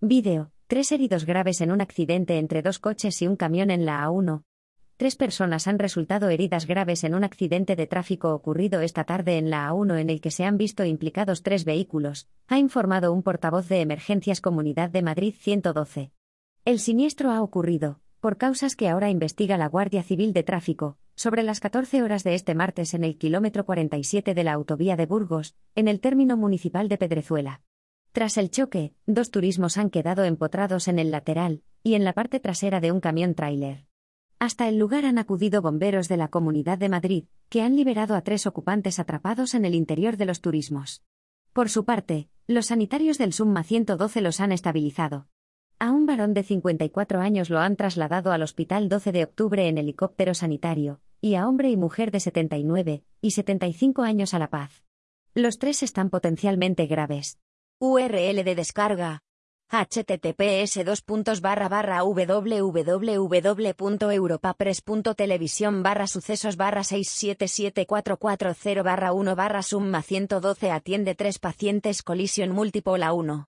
Vídeo. Tres heridos graves en un accidente entre dos coches y un camión en la A1. Tres personas han resultado heridas graves en un accidente de tráfico ocurrido esta tarde en la A1 en el que se han visto implicados tres vehículos, ha informado un portavoz de Emergencias Comunidad de Madrid 112. El siniestro ha ocurrido, por causas que ahora investiga la Guardia Civil de Tráfico, sobre las 14 horas de este martes en el kilómetro 47 de la autovía de Burgos, en el término municipal de Pedrezuela. Tras el choque, dos turismos han quedado empotrados en el lateral y en la parte trasera de un camión tráiler. Hasta el lugar han acudido bomberos de la Comunidad de Madrid, que han liberado a tres ocupantes atrapados en el interior de los turismos. Por su parte, los sanitarios del Summa 112 los han estabilizado. A un varón de 54 años lo han trasladado al hospital 12 de octubre en helicóptero sanitario, y a hombre y mujer de 79 y 75 años a La Paz. Los tres están potencialmente graves. URL de descarga https www.europapress.televisión barra sucesos barra 677440 barra 1 barra summa 112 atiende tres pacientes colisión múltiple a 1